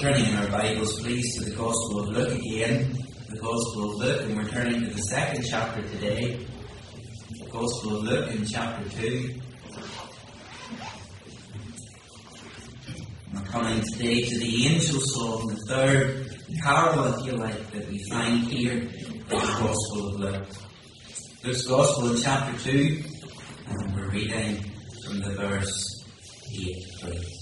turning in our Bibles, please, to the Gospel of Luke again. The Gospel of Luke, and we're turning to the second chapter today. The Gospel of Luke in chapter 2. We're coming today to the angel song, the third carol, if you like, that we find here in the Gospel of Luke. Luke's Gospel in chapter 2, and we're reading from the verse 8, please.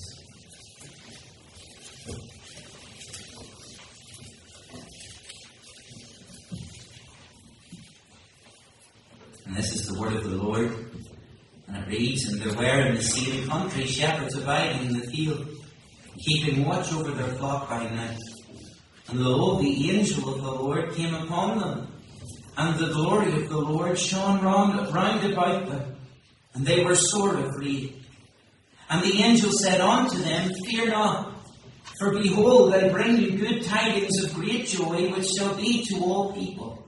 And this is word of the Lord. And it reads, And there were in the same country shepherds abiding in the field, keeping watch over their flock by night. And lo, the angel of the Lord came upon them, and the glory of the Lord shone round, round about them, and they were sore afraid. And the angel said unto them, Fear not, for behold, I bring you good tidings of great joy, which shall be to all people.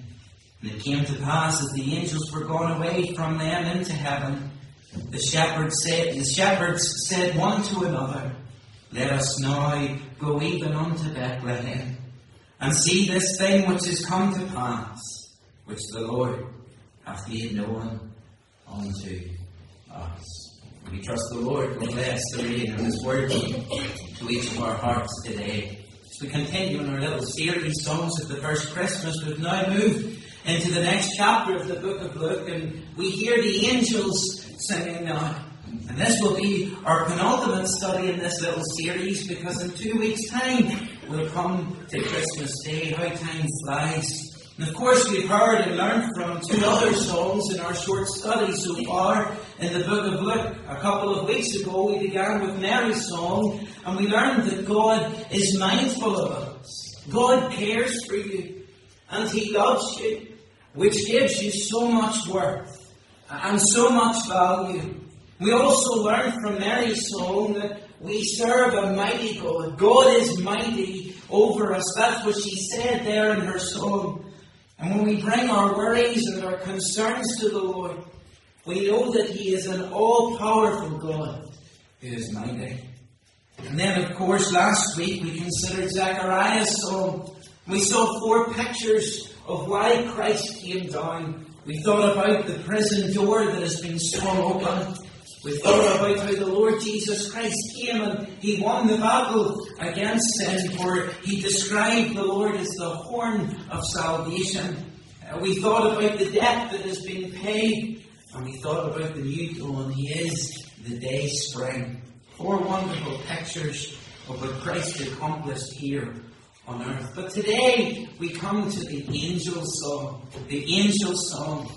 And it came to pass as the angels were gone away from them into heaven, the shepherds said, the shepherds said one to another, Let us now go even unto Bethlehem, and see this thing which is come to pass, which the Lord hath made known unto us. We trust the Lord will bless the reading of His Word to each of our hearts today. As we continue in our little series, Songs of the First Christmas, we've now moved into the next chapter of the book of Luke, and we hear the angels singing now. And this will be our penultimate study in this little series because in two weeks' time we'll come to Christmas Day. How time flies. And of course, we've heard and learned from two other songs in our short study so far in the book of Luke. A couple of weeks ago, we began with Mary's song, and we learned that God is mindful of us. God cares for you, and He loves you which gives you so much worth and so much value. We also learn from Mary's song that we serve a mighty God. God is mighty over us. That's what she said there in her song. And when we bring our worries and our concerns to the Lord, we know that He is an all powerful God who is mighty. And then, of course, last week we considered Zechariah's song. We saw four pictures of why Christ came down. We thought about the prison door that has been swung open. We thought about how the Lord Jesus Christ came and he won the battle against sin, for he described the Lord as the horn of salvation. Uh, we thought about the debt that has been paid, and we thought about the new dawn. He is the day spring. Four wonderful pictures of what Christ accomplished here on earth. But today we come to the angel song, the angel song.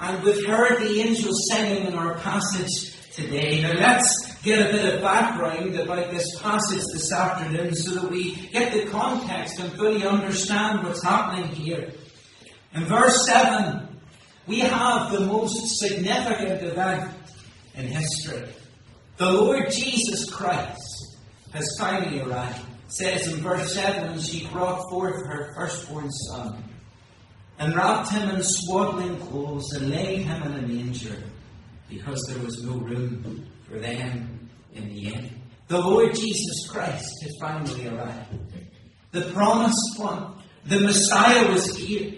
And we've heard the angels singing in our passage today. Now let's get a bit of background about this passage this afternoon so that we get the context and fully understand what's happening here. In verse 7, we have the most significant event in history. The Lord Jesus Christ has finally arrived says in verse 7 she brought forth her firstborn son, and wrapped him in swaddling clothes, and laid him in a manger, because there was no room for them in the inn. The Lord Jesus Christ had finally arrived. The promised one, the Messiah was here.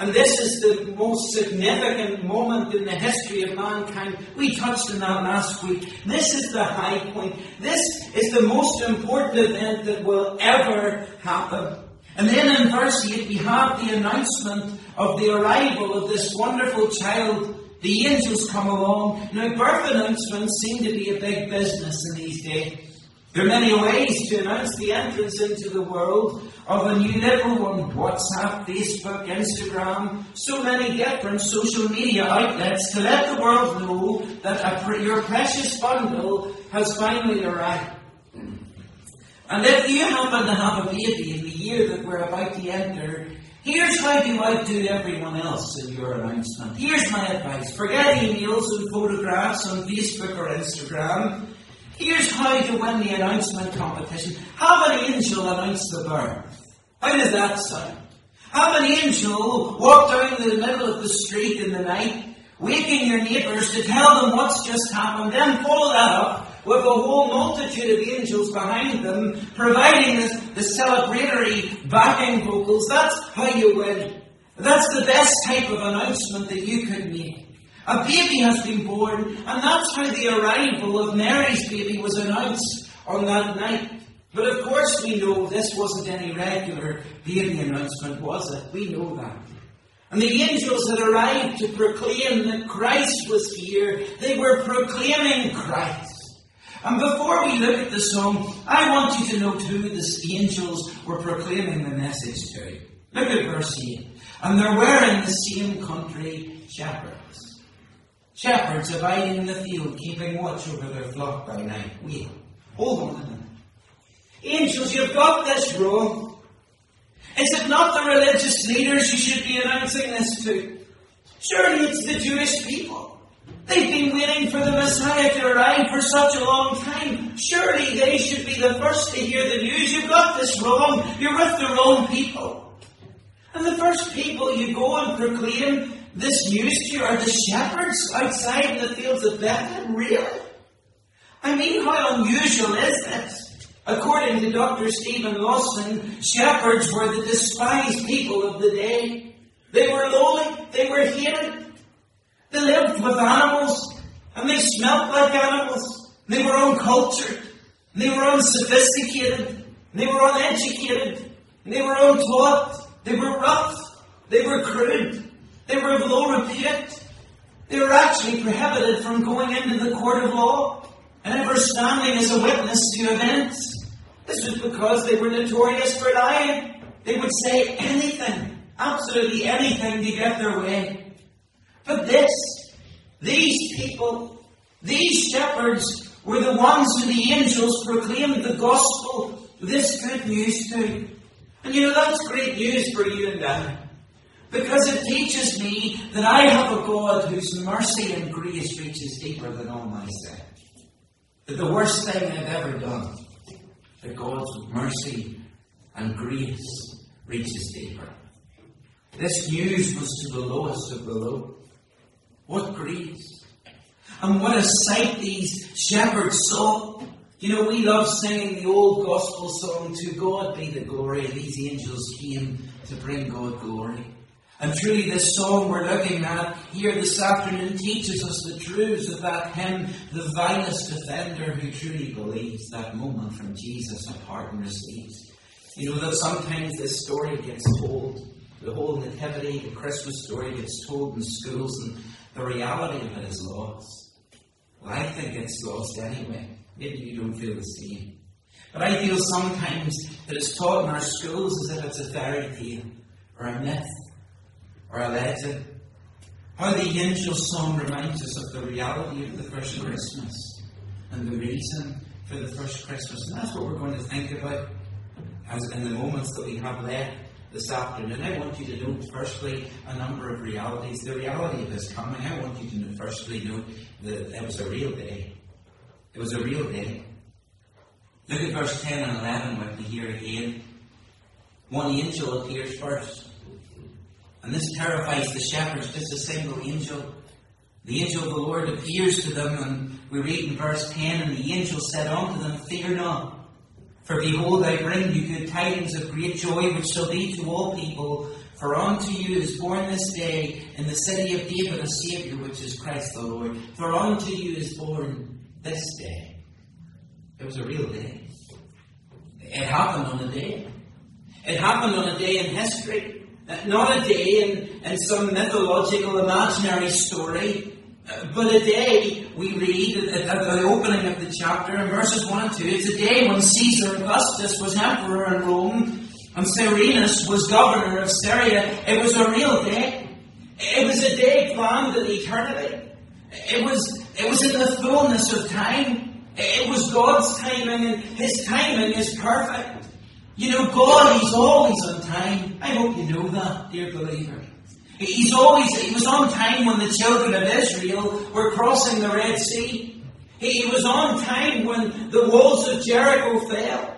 And this is the most significant moment in the history of mankind. We touched on that last week. This is the high point. This is the most important event that will ever happen. And then in verse 8, we have the announcement of the arrival of this wonderful child. The angels come along. Now, birth announcements seem to be a big business in these days. There are many ways to announce the entrance into the world of a new level on WhatsApp, Facebook, Instagram, so many different social media outlets to let the world know that your precious bundle has finally arrived. And if you happen to have a baby in the year that we're about to enter, here's how to outdo everyone else in your announcement. Here's my advice. Forget emails and photographs on Facebook or Instagram. Here's how to win the announcement competition. Have an angel announce the birth. How does that sound? Have an angel walk down the middle of the street in the night, waking your neighbours to tell them what's just happened, then follow that up with a whole multitude of angels behind them, providing the, the celebratory backing vocals. That's how you win. That's the best type of announcement that you could make. A baby has been born, and that's how the arrival of Mary's baby was announced on that night. But of course, we know this wasn't any regular baby announcement, was it? We know that. And the angels had arrived to proclaim that Christ was here. They were proclaiming Christ. And before we look at the song, I want you to know who the angels were proclaiming the message to. Look at verse 8. And there were in the same country shepherds. Shepherds abiding in the field, keeping watch over their flock by night. Wait, hold on a minute. Angels, you've got this wrong. Is it not the religious leaders you should be announcing this to? Surely it's the Jewish people. They've been waiting for the Messiah to arrive for such a long time. Surely they should be the first to hear the news. You've got this wrong. You're with the wrong people. And the first people you go and proclaim this news to are the shepherds outside in the fields of Bethlehem. Really? I mean, how unusual is this? According to Dr. Steven Lawson, shepherds were the despised people of the day. They were lowly, they were hated, they lived with animals, and they smelt like animals. They were uncultured. They were unsophisticated. They were uneducated. They were untaught. They were rough. They were crude. They were of low repute. They were actually prohibited from going into the court of law and ever standing as a witness to events. This was because they were notorious for lying. They would say anything, absolutely anything to get their way. But this, these people, these shepherds were the ones who the angels proclaimed the gospel, this good news to. And you know, that's great news for you and I. Because it teaches me that I have a God whose mercy and grace reaches deeper than all my sin. That the worst thing I've ever done, that God's mercy and grace reaches deeper. This news was to the lowest of the low. What grace! And what a sight these shepherds saw. You know, we love singing the old gospel song, To God be the glory, these angels came to bring God glory. And truly, this song we're looking at here this afternoon teaches us the truths of that hymn, the vilest offender who truly believes that moment from Jesus a pardon receives. You know that sometimes this story gets told, the whole nativity, the Christmas story gets told in schools, and the reality of it is lost. Well, I think it's lost anyway. Maybe you don't feel the same. But I feel sometimes that it's taught in our schools as if it's a fairy tale, or a myth, or a legend. How the angel song reminds us of the reality of the first Christmas and the reason for the first Christmas. And that's what we're going to think about as in the moments that we have left this afternoon. I want you to note, firstly, a number of realities. The reality of this coming, I want you to know, firstly note that it was a real day. It was a real day. Look at verse 10 and 11 with me here again. One angel appears first. And this terrifies the shepherds, just a single angel. The angel of the Lord appears to them, and we read in verse 10 And the angel said unto them, Fear not. For behold, I bring you good tidings of great joy, which shall be to all people. For unto you is born this day in the city of David a Saviour, which is Christ the Lord. For unto you is born this day. It was a real day. It happened on a day. It happened on a day in history. Uh, not a day in, in some mythological imaginary story, uh, but a day, we read at, the opening of the chapter in verses 1 and 2, it's a day when Caesar Augustus was emperor in Rome and Cyrenius was governor of Syria. It was a real day. It was a day planned in eternity. It was, it was in the fullness of time. It was God's timing, and His timing is perfect. You know, God, He's always on time. I hope you know that, dear believer. He's always, He was on time when the children of Israel were crossing the Red Sea. He was on time when the walls of Jericho fell.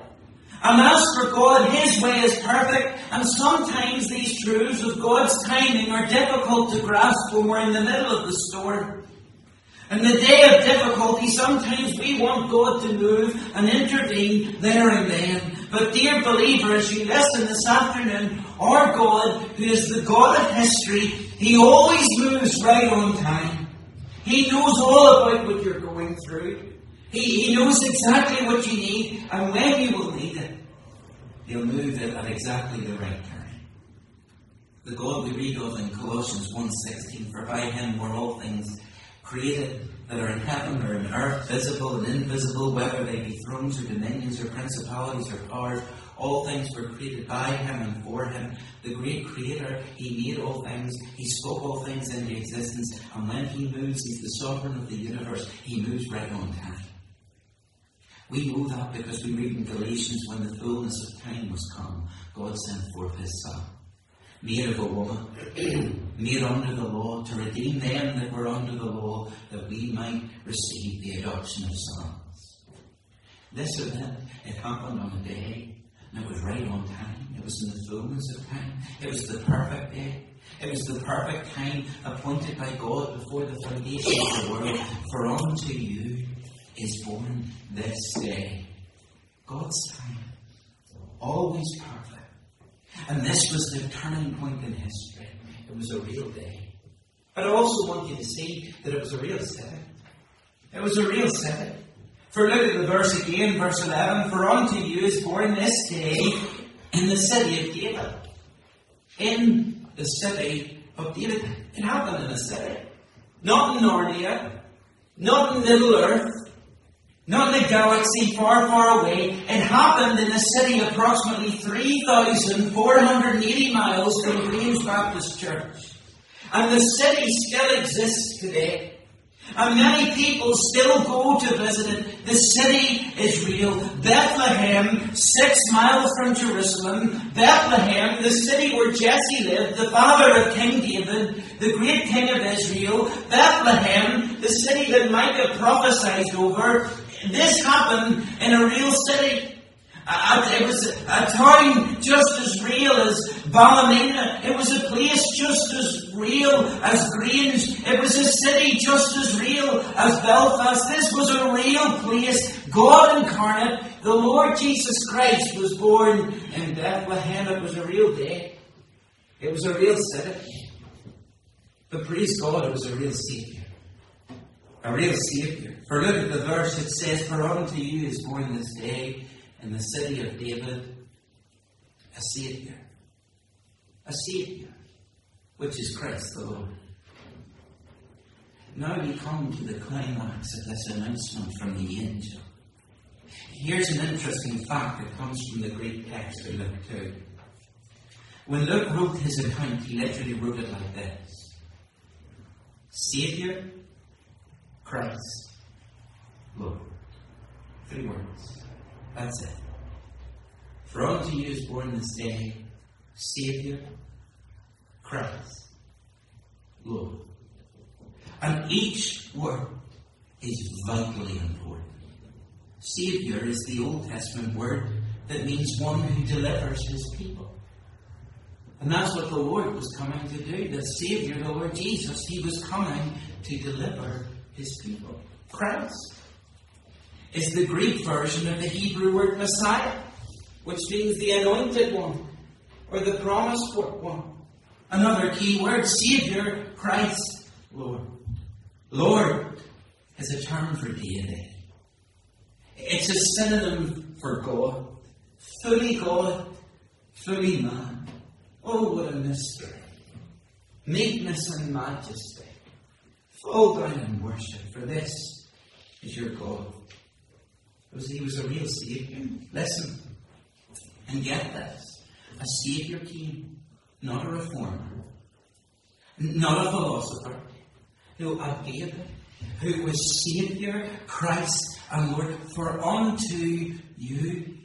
And as for God, His way is perfect, and sometimes these truths of God's timing are difficult to grasp when we're in the middle of the storm. In the day of difficulty, sometimes we want God to move and intervene there and then. But dear believer, as you listen this afternoon, our God, who is the God of history, He always moves right on time. He knows all about what you're going through. He, he knows exactly what you need and when you will need it. He'll move it at exactly the right time. The God we read of in Colossians 1.16, For by him were all things created that are in heaven or in earth, visible and invisible, whether they be thrones or dominions or principalities or powers, all things were created by him and for him. The great creator, he made all things, he spoke all things into existence, and when he moves, he's the sovereign of the universe. He moves right on time. We know that because we read in Galatians when the fullness of time was come, God sent forth his Son made of a woman, made under the law, to redeem them that were under the law, that we might receive the adoption of sons. This event, it happened on a day, and it was right on time. It was in the fullness of time. It was the perfect day. It was the perfect time appointed by God before the foundation of the world. For unto you is born this day. God's time. Always perfect. And this was the turning point in history. It was a real day. But I also want you to see that it was a real setting. It was a real setting. For look at the verse again, verse 11. For unto you is born this day in the city of David. In the city of David. It happened in a city. Not in Narnia. Not in Middle Earth. Not in a galaxy far, far away. It happened in a city approximately 3,480 miles from Queen's Baptist Church. And the city still exists today. And many people still go to visit it. The city is real. Bethlehem, six miles from Jerusalem. Bethlehem, the city where Jesse lived, the father of King David, the great king of Israel. Bethlehem, the city that Micah prophesied over. This happened in a real city. it was a town just as real as Ballymena. It was a place just as real as Grange. It was a city just as real as Belfast. This was a real place. God incarnate, the Lord Jesus Christ was born in Bethlehem. It was a real day. It was a real city. But praise God, it was a real Saviour. A real Saviour. For look at the verse, it says, For unto you is born this day in the city of David a Saviour. A Saviour, which is Christ the Lord. Now we come to the climax of this announcement from the angel. Here's an interesting fact that comes from the Greek text of Luke 2. When Luke wrote his account, he literally wrote it like this Saviour, Christ, Lord. Three words. That's it. For unto you is born this day Saviour, Christ, Lord. And each word is vitally important. Saviour is the Old Testament word that means one who delivers his people. And that's what the Lord was coming to do. The Saviour, the Lord Jesus, he was coming to deliver his people. Christ is the Greek version of the Hebrew word Messiah, which means the anointed one or the promised one. Another key word, Savior, Christ, Lord. Lord is a term for deity. It's a synonym for God. Fully God, fully man. Oh, what a mystery. Meekness and majesty. Fall oh, down and worship, for this is your God because he was a real Saviour. Listen, and get this a Saviour came, not a reformer, not a philosopher. No, a David, who was Saviour, Christ, and Lord, for unto you.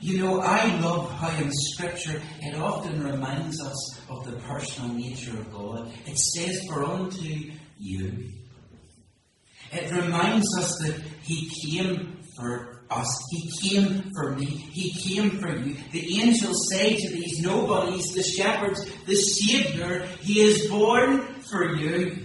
You know, I love how in Scripture it often reminds us of the personal nature of God. It says, for unto you. It reminds us that He came for us. He came for me. He came for you. The angels say to these nobodies, the shepherds, the Saviour, He is born for you.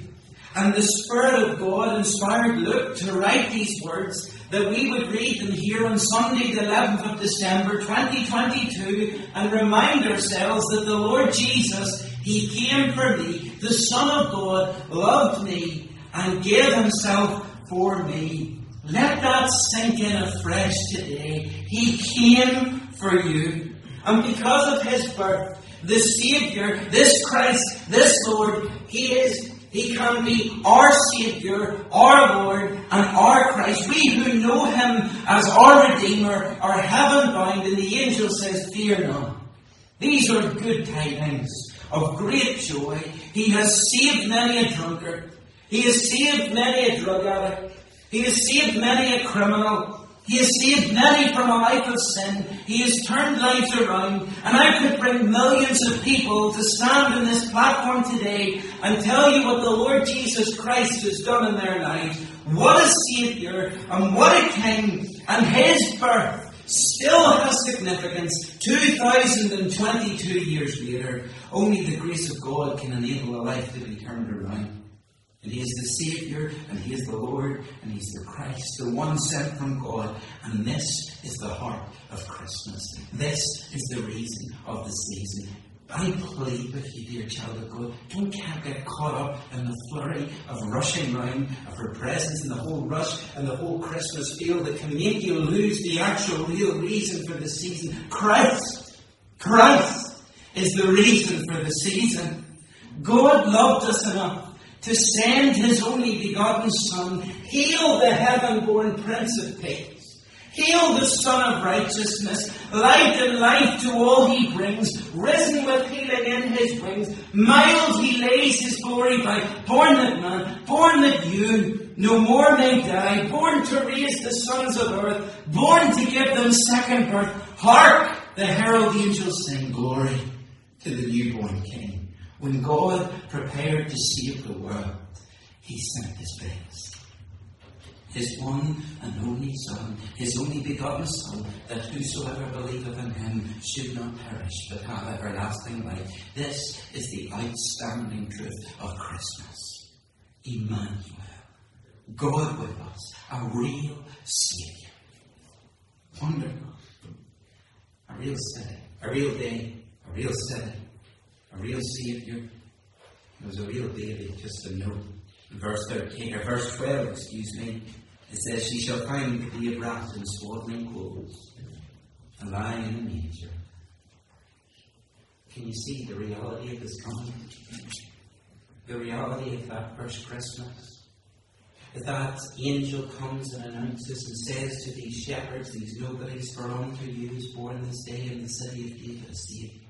And the Spirit of God inspired Luke to write these words that we would read them here on Sunday, the 11th of December 2022, and remind ourselves that the Lord Jesus, He came for me. The Son of God loved me and gave Himself for me. Let that sink in afresh today. He came for you. And because of His birth, this Saviour, this Christ, this Lord, He is he can be our Saviour, our Lord, and our Christ. We who know Him as our Redeemer are heaven bound, and the angel says, Fear not. These are good tidings of great joy. He has saved many a drunkard. He has saved many a drug addict. He has saved many a criminal. He has saved many from a life of sin. He has turned lives around. And I could bring millions of people to stand on this platform today and tell you what the Lord Jesus Christ has done in their lives. What a Saviour and what a King. And His birth still has significance 2022 years later. Only the grace of God can enable a life to be turned around. And He is the Saviour, and He is the Lord, and He's the Christ, the one sent from God. And this is the heart of Christmas. This is the reason of the season. I plead with you, dear child of God, don't get caught up in the flurry of rushing round of her presence and the whole rush and the whole Christmas feel that can make you lose the actual real reason for the season. Christ! Christ is the reason for the season. God loved us enough to send his only begotten Son, heal the heaven born Prince of Peace, heal the Sun of Righteousness, light and life to all he brings, risen with healing in his wings, mild he lays his glory by, born that man, born that you no more may die, born to raise the sons of earth, born to give them second birth. Hark! The herald angels sing glory to the newborn King. When God prepared to save the world, He sent His best. His one and only Son, His only begotten Son, that whosoever believeth in Him should not perish, but have everlasting life. This is the outstanding truth of Christmas. Emmanuel. God with us, a real Saviour. Wonderful. A real city, a real day, a real city, a real Saviour. It was a real baby, just a note. Verse 13, or verse 12, excuse me, it says, She shall find the babe wrapped in swaddling clothes and lying in a manger. Can you see the reality of this coming? The reality of that first Christmas? That angel comes and announces and says to these shepherds, these nobodies, For unto you is born this day in the city of David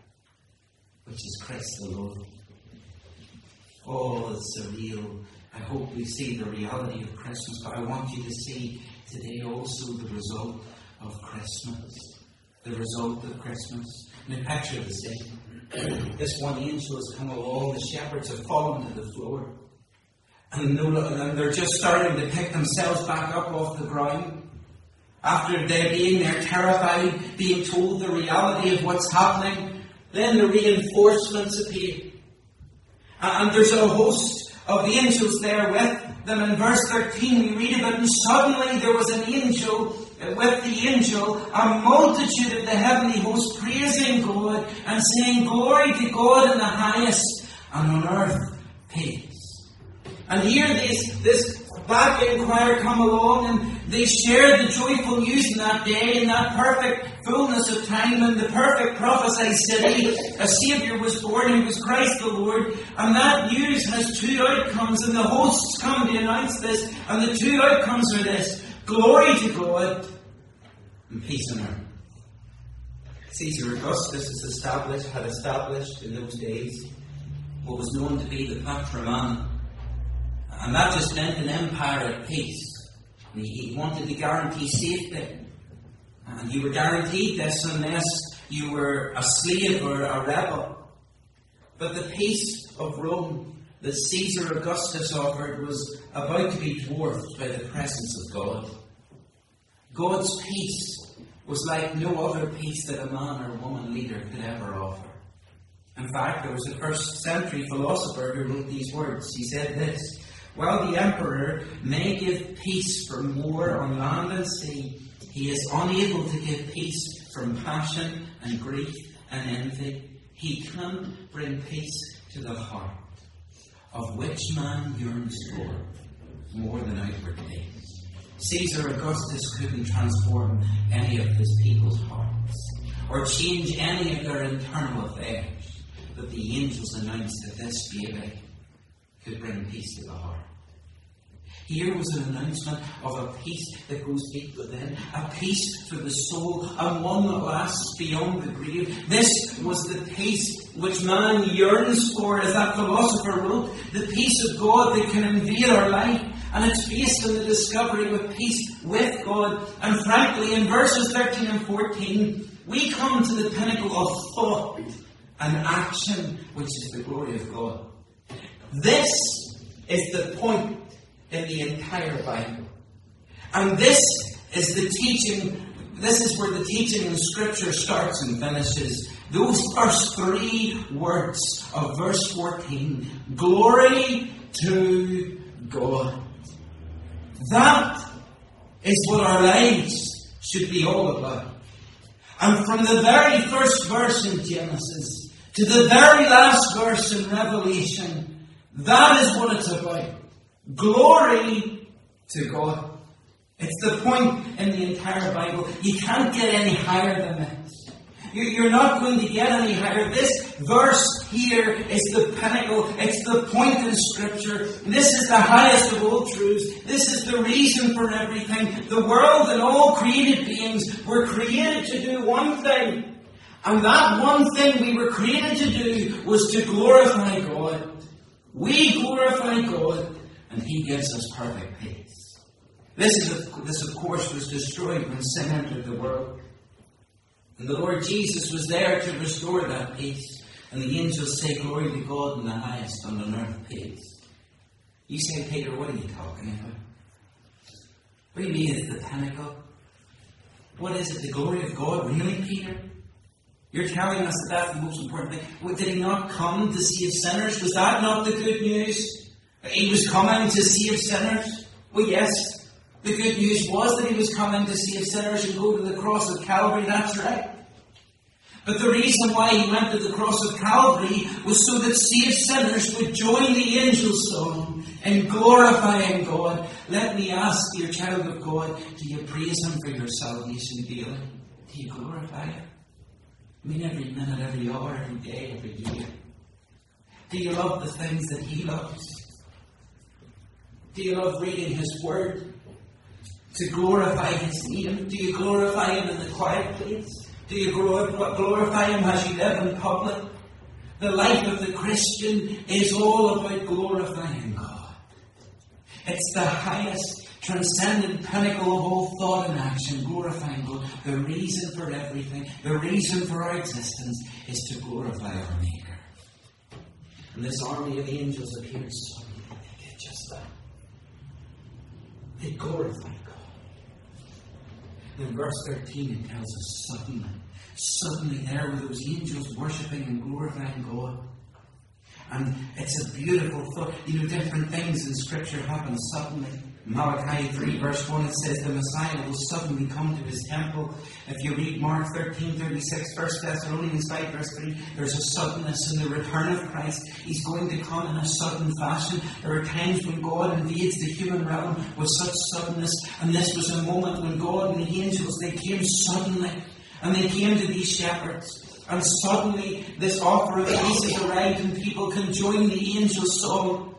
which is Christ the Lord. Oh, it's surreal. I hope we see the reality of Christmas, but I want you to see today also the result of Christmas. The result of Christmas. And picture the same. this one angel has come along, the shepherds have fallen to the floor. And they're just starting to pick themselves back up off the ground. After they being there terrified, being told the reality of what's happening, then the reinforcements appear. And there's a host of the angels there with them. In verse 13, we read about, and suddenly there was an angel uh, with the angel, a multitude of the heavenly host praising God and saying, Glory to God in the highest, and on earth peace. And here this, this back choir come along and they share the joyful news in that day in that perfect fullness of time in the perfect prophesied city. A Saviour was born, he was Christ the Lord. And that news has two outcomes, and the hosts come to announce this, and the two outcomes are this glory to God and peace on earth. Caesar Augustus has established, had established in those days what was known to be the Pax Romana, And that just meant an empire at peace. And he, he wanted to guarantee safety. And you were guaranteed this unless you were a slave or a rebel. But the peace of Rome that Caesar Augustus offered was about to be dwarfed by the presence of God. God's peace was like no other peace that a man or woman leader could ever offer. In fact, there was a first century philosopher who wrote these words. He said this While the emperor may give peace from war on land and sea, he is unable to give peace from passion and grief and envy. He can bring peace to the heart, of which man yearns for more than outward things. Caesar Augustus couldn't transform any of his people's hearts or change any of their internal affairs. But the angels announced that this baby could bring peace to the heart. Here was an announcement of a peace that goes deep within, a peace for the soul, and one that lasts beyond the grave. This was the peace which man yearns for, as that philosopher wrote, the peace of God that can invade our life. And it's based on the discovery of peace with God. And frankly, in verses 13 and 14, we come to the pinnacle of thought and action which is the glory of God. This is the point in the entire Bible. And this is the teaching, this is where the teaching in Scripture starts and finishes. Those first three words of verse 14 glory to God. That is what our lives should be all about. And from the very first verse in Genesis, to the very last verse in Revelation, that is what it's about. Glory to God. It's the point in the entire Bible. You can't get any higher than this. You're not going to get any higher. This verse here is the pinnacle. It's the point in Scripture. This is the highest of all truths. This is the reason for everything. The world and all created beings were created to do one thing and that one thing we were created to do was to glorify God. We glorify God, and He gives us perfect peace. This, is this, of course, was destroyed when sin entered the world. And the Lord Jesus was there to restore that peace. And the angels say, Glory to God in the highest, and on earth peace. You say, Peter, what are you talking about? What do you mean it's the pinnacle? What is it, the glory of God? Really, Peter? You're telling us that that's the most important thing. Did he not come to save sinners? Was that not the good news? He was coming to save sinners? Well, yes. The good news was that he was coming to save sinners and go to the cross of Calvary. That's right. But the reason why he went to the cross of Calvary was so that saved sinners would join the angels' song in glorifying God. Let me ask, dear child of God, do you praise him for your salvation daily? Do you glorify him? Mean, every minute, every hour, every day, every year. Do you love the things that He loves? Do you love reading His Word? To glorify His name? Do you glorify Him in the quiet place? Do you glorify Him as you live in public? The life of the Christian is all about glorifying God. It's the highest transcendent pinnacle of all thought and action, glorifying God. The reason for everything, the reason for our existence is to glorify our Maker. And this army of angels appeared suddenly. They did just that. They glorify God. In verse 13, it tells us suddenly, suddenly there were those angels worshipping and glorifying God. And it's a beautiful thought. You know, different things in Scripture happen suddenly. Malachi 3, verse 1, it says, The Messiah will suddenly come to his temple. If you read Mark 13, 36, 1 Thessalonians 5, verse 3, there's a suddenness in the return of Christ. He's going to come in a sudden fashion. There are times when God invades the human realm with such suddenness, and this was a moment when God and the angels, they came suddenly, and they came to these shepherds. And suddenly, this offer of peace is arrived, and people can join the angels' song.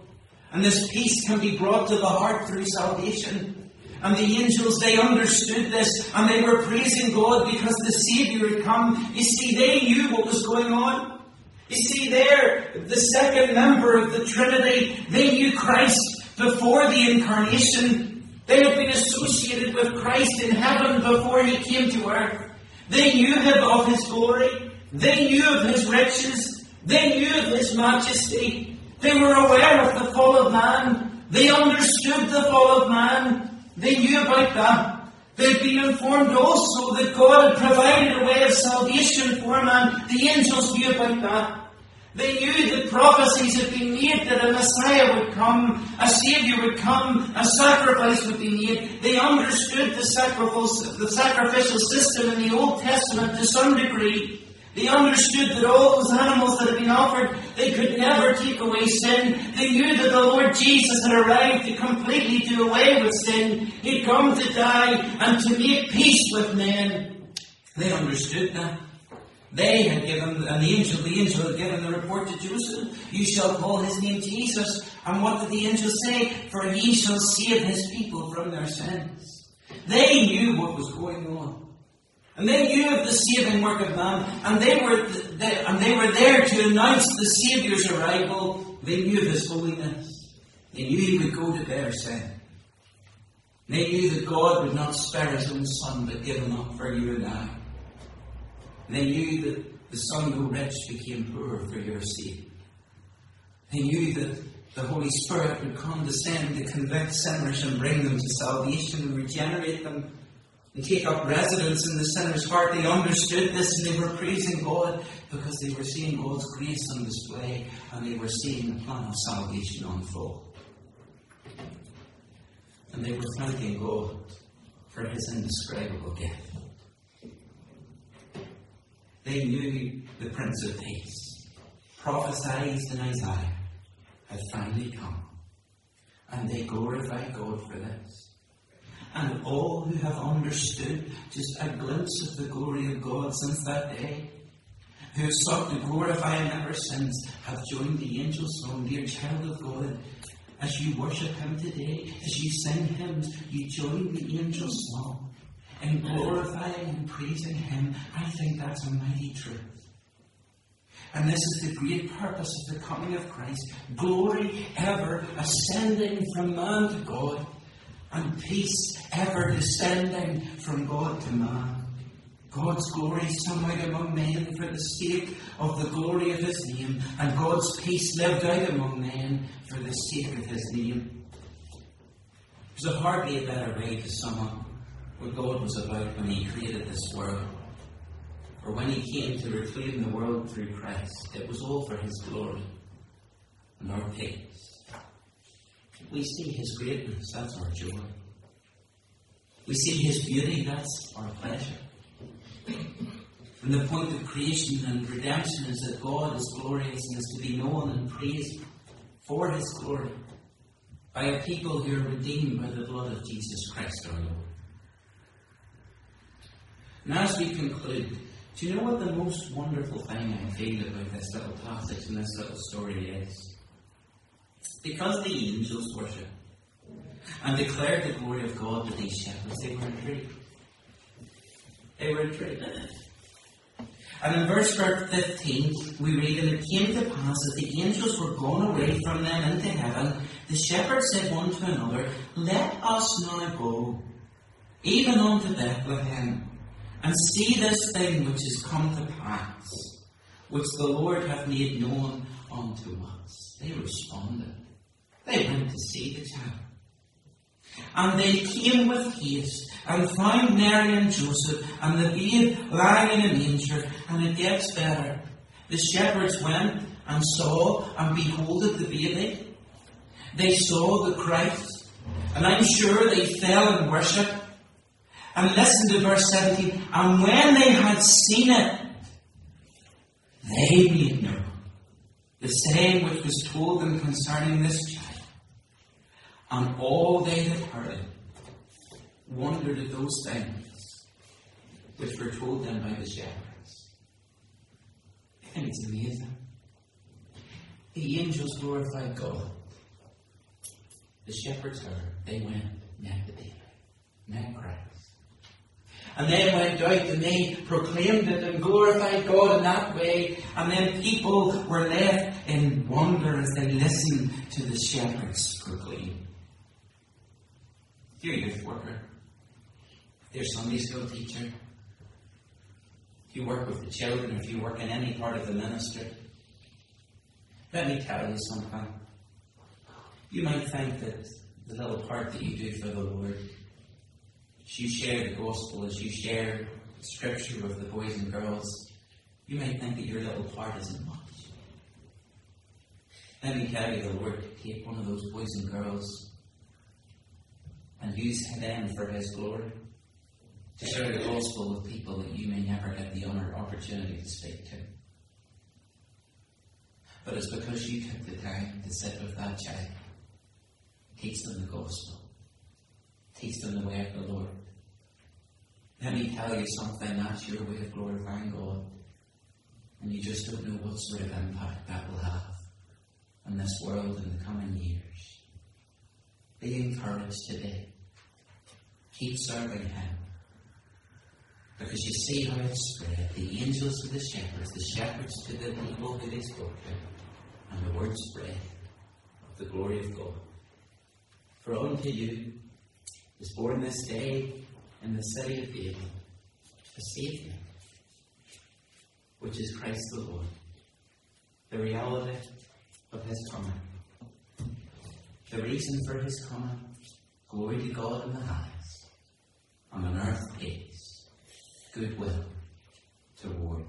And this peace can be brought to the heart through salvation. And the angels, they understood this and they were praising God because the Saviour had come. You see, they knew what was going on. You see, there, the second member of the Trinity, they knew Christ Before the incarnation, they had been associated with Christ in heaven before he came to earth. They knew him of his glory. They knew of his riches. They knew of his majesty. They were aware of the fall of man. They understood the fall of man. They knew about that. They'd been informed also that God had provided a way of salvation for man. The angels knew about that. They knew that prophecies had been made that a Messiah would come, a Saviour would come, a sacrifice would be made. They understood the, the sacrificial system in the Old Testament to some degree. They understood that all those animals that had been offered, they could never take away sin. They knew that the Lord Jesus had arrived to completely do away with sin. He'd come to die and to make peace with men. They understood that. They had given, and the angel, the angel had given the report to Joseph, You shall call his name Jesus. And what did the angel say? For he shall save his people from their sins. They knew what was going on. And they knew of the saving work of man, and they were, they, and they were there to announce the Saviour's arrival. They knew of his holiness. They knew he would go to their sin. They knew that God would not spare his own son, but give him up for you and I. They knew that the Son who rich became poor for your sake. They knew that the Holy Spirit would condescend to convict sinners and bring them to salvation and regenerate them and take up residence in the sinner's heart. They understood this and they were praising God because they were seeing God's grace on display and they were seeing the plan of salvation unfold. And they were thanking God for his indescribable gift. They knew the Prince of Peace, prophesied in Isaiah, had finally come. And they glorify God for this. And all who have understood just a glimpse of the glory of God since that day, who have sought to glorify Him ever since, have joined the angel song, Dear child of God. As you worship Him today, as you sing hymns, you join the angel song and glorifying and praising Him, I think that's a mighty truth. And this is the great purpose of the coming of Christ glory ever ascending from man to God, and peace ever descending from God to man. God's glory out among men for the sake of the glory of His name, and God's peace lived out among men for the sake of His name. There's hardly a better way to sum up what God was about when He created this world, or when He came to reclaim the world through Christ. It was all for His glory and our peace. We see His greatness, that's our joy. We see His beauty, that's our pleasure. And the point of creation and redemption is that God is glorious and is to be known and praised for His glory by a people who are redeemed by the blood of Jesus Christ our Lord. And as we conclude, do you know what the most wonderful thing I feel about this little passage and this little story is? Because the angels worship and declared the glory of God to these shepherds, they were intrigued. They were intrigued. And in verse 15, we read, And it came to pass that the angels were gone away from them into heaven. The shepherds said one to another, Let us now go, even unto Bethlehem and see this thing which is come to pass, which the Lord hath made known unto us. They responded. They went to see the child. And they came with haste and found Mary and Joseph and the babe lying in a manger. And it gets better. The shepherds went and saw and beholded the baby. They saw the Christ. And I'm sure they fell in worship and listen to verse 17. And when they had seen it, they the saying which was told them concerning this child. And all they had heard it wondered at those things which were told them by the shepherds. I think it's amazing. The angels glorified God. The shepherds heard. They went, met the baby, met Christ. And then went out and they proclaimed it and glorified God in that way. And then people were left in wonder as they listened to the shepherds proclaim. Dear youth worker, dear Sunday school teacher, if you work with the children, if you work in any part of the ministry, let me tell you something. You might think that the little part that you do for the Lord, as you share the gospel, as you share scripture with the boys and girls, you might think that your little part isn't much. Let me tell you, the Lord could take one of those boys and girls and use them for His glory to share the gospel with people that you may never get the honor opportunity to speak to. But it's because you took the time to sit with that child, teach them the gospel, teach them the way of the Lord. Let me tell you something, that's your way of glorifying God. And you just don't know what sort of impact that will have on this world in the coming years. Be encouraged today. Keep serving Him. Because you see how it's spread. The angels to the shepherds, the shepherds to the people who they spoke to, and the word spread of the glory of God. For unto you is born this day in the city of David a Saviour, which is Christ the Lord. The reality of his coming. The reason for his coming. Glory to God in the highest. And on earth peace, goodwill toward